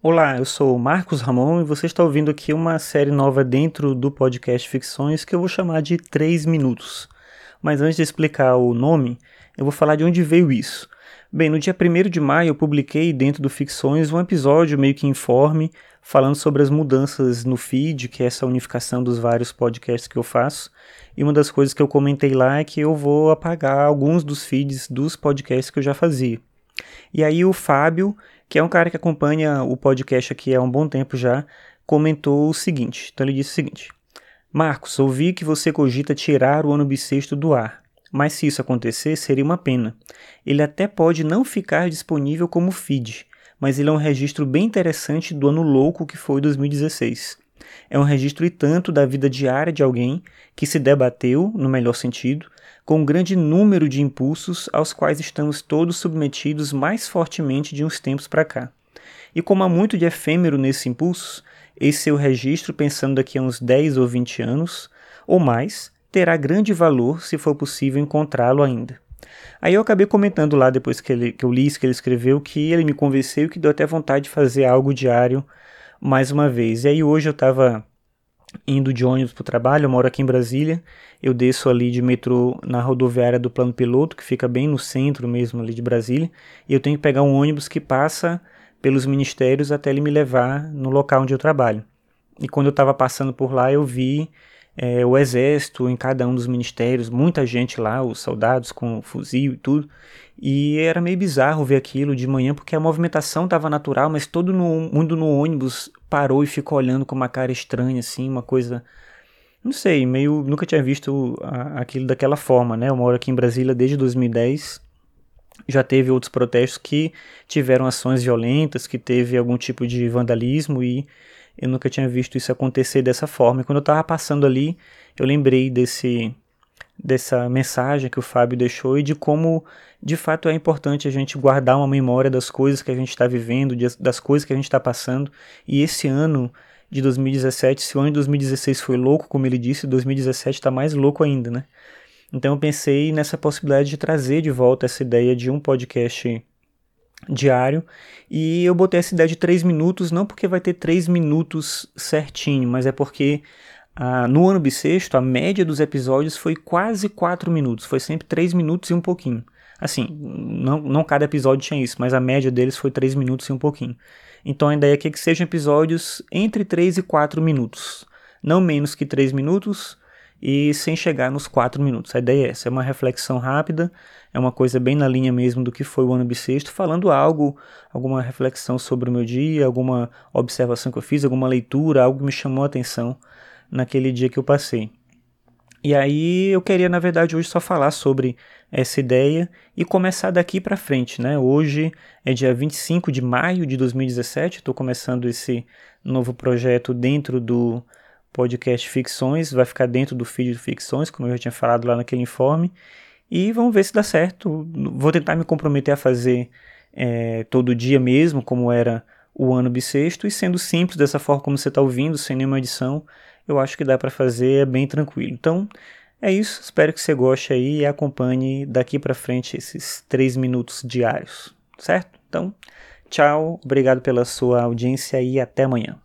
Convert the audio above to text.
Olá, eu sou Marcos Ramon e você está ouvindo aqui uma série nova dentro do podcast Ficções que eu vou chamar de 3 Minutos. Mas antes de explicar o nome, eu vou falar de onde veio isso. Bem, no dia 1 de maio eu publiquei dentro do Ficções um episódio meio que informe falando sobre as mudanças no feed, que é essa unificação dos vários podcasts que eu faço. E uma das coisas que eu comentei lá é que eu vou apagar alguns dos feeds dos podcasts que eu já fazia. E aí o Fábio, que é um cara que acompanha o podcast aqui há um bom tempo já, comentou o seguinte. Então ele disse o seguinte: Marcos, ouvi que você cogita tirar o ano bissexto do ar. Mas se isso acontecer, seria uma pena. Ele até pode não ficar disponível como feed, mas ele é um registro bem interessante do ano louco que foi 2016. É um registro e tanto da vida diária de alguém que se debateu, no melhor sentido, com um grande número de impulsos aos quais estamos todos submetidos mais fortemente de uns tempos para cá. E como há muito de efêmero nesses impulsos, esse seu registro, pensando daqui a uns 10 ou 20 anos, ou mais, terá grande valor se for possível encontrá-lo ainda. Aí eu acabei comentando lá depois que, ele, que eu li isso que ele escreveu que ele me convenceu que deu até vontade de fazer algo diário mais uma vez. E aí hoje eu estava indo de ônibus para o trabalho, eu moro aqui em Brasília, eu desço ali de metrô na rodoviária do Plano Piloto, que fica bem no centro mesmo ali de Brasília, e eu tenho que pegar um ônibus que passa pelos ministérios até ele me levar no local onde eu trabalho. E quando eu estava passando por lá, eu vi é, o exército em cada um dos ministérios, muita gente lá, os soldados com fuzil e tudo. E era meio bizarro ver aquilo de manhã, porque a movimentação estava natural, mas todo mundo no ônibus parou e ficou olhando com uma cara estranha, assim, uma coisa. Não sei, meio. Nunca tinha visto aquilo daquela forma, né? Eu moro aqui em Brasília desde 2010. Já teve outros protestos que tiveram ações violentas, que teve algum tipo de vandalismo e eu nunca tinha visto isso acontecer dessa forma. E quando eu estava passando ali, eu lembrei desse dessa mensagem que o Fábio deixou e de como de fato é importante a gente guardar uma memória das coisas que a gente está vivendo, das coisas que a gente está passando. E esse ano de 2017, se o ano de 2016 foi louco, como ele disse, 2017 está mais louco ainda, né? Então eu pensei nessa possibilidade de trazer de volta essa ideia de um podcast diário. E eu botei essa ideia de 3 minutos, não porque vai ter 3 minutos certinho, mas é porque ah, no ano bissexto a média dos episódios foi quase 4 minutos, foi sempre 3 minutos e um pouquinho. Assim, não, não cada episódio tinha isso, mas a média deles foi 3 minutos e um pouquinho. Então a ideia aqui é que sejam episódios entre 3 e 4 minutos. Não menos que 3 minutos, e sem chegar nos 4 minutos. A ideia é essa, é uma reflexão rápida, é uma coisa bem na linha mesmo do que foi o ano bissexto, falando algo, alguma reflexão sobre o meu dia, alguma observação que eu fiz, alguma leitura, algo que me chamou a atenção naquele dia que eu passei. E aí eu queria, na verdade, hoje só falar sobre essa ideia e começar daqui para frente, né? Hoje é dia 25 de maio de 2017, estou começando esse novo projeto dentro do podcast Ficções, vai ficar dentro do feed de Ficções, como eu já tinha falado lá naquele informe, e vamos ver se dá certo. Vou tentar me comprometer a fazer é, todo dia mesmo, como era o ano bissexto, e sendo simples dessa forma como você está ouvindo, sem nenhuma edição, eu acho que dá para fazer, bem tranquilo. Então, é isso, espero que você goste aí e acompanhe daqui para frente esses três minutos diários, certo? Então, tchau, obrigado pela sua audiência e até amanhã.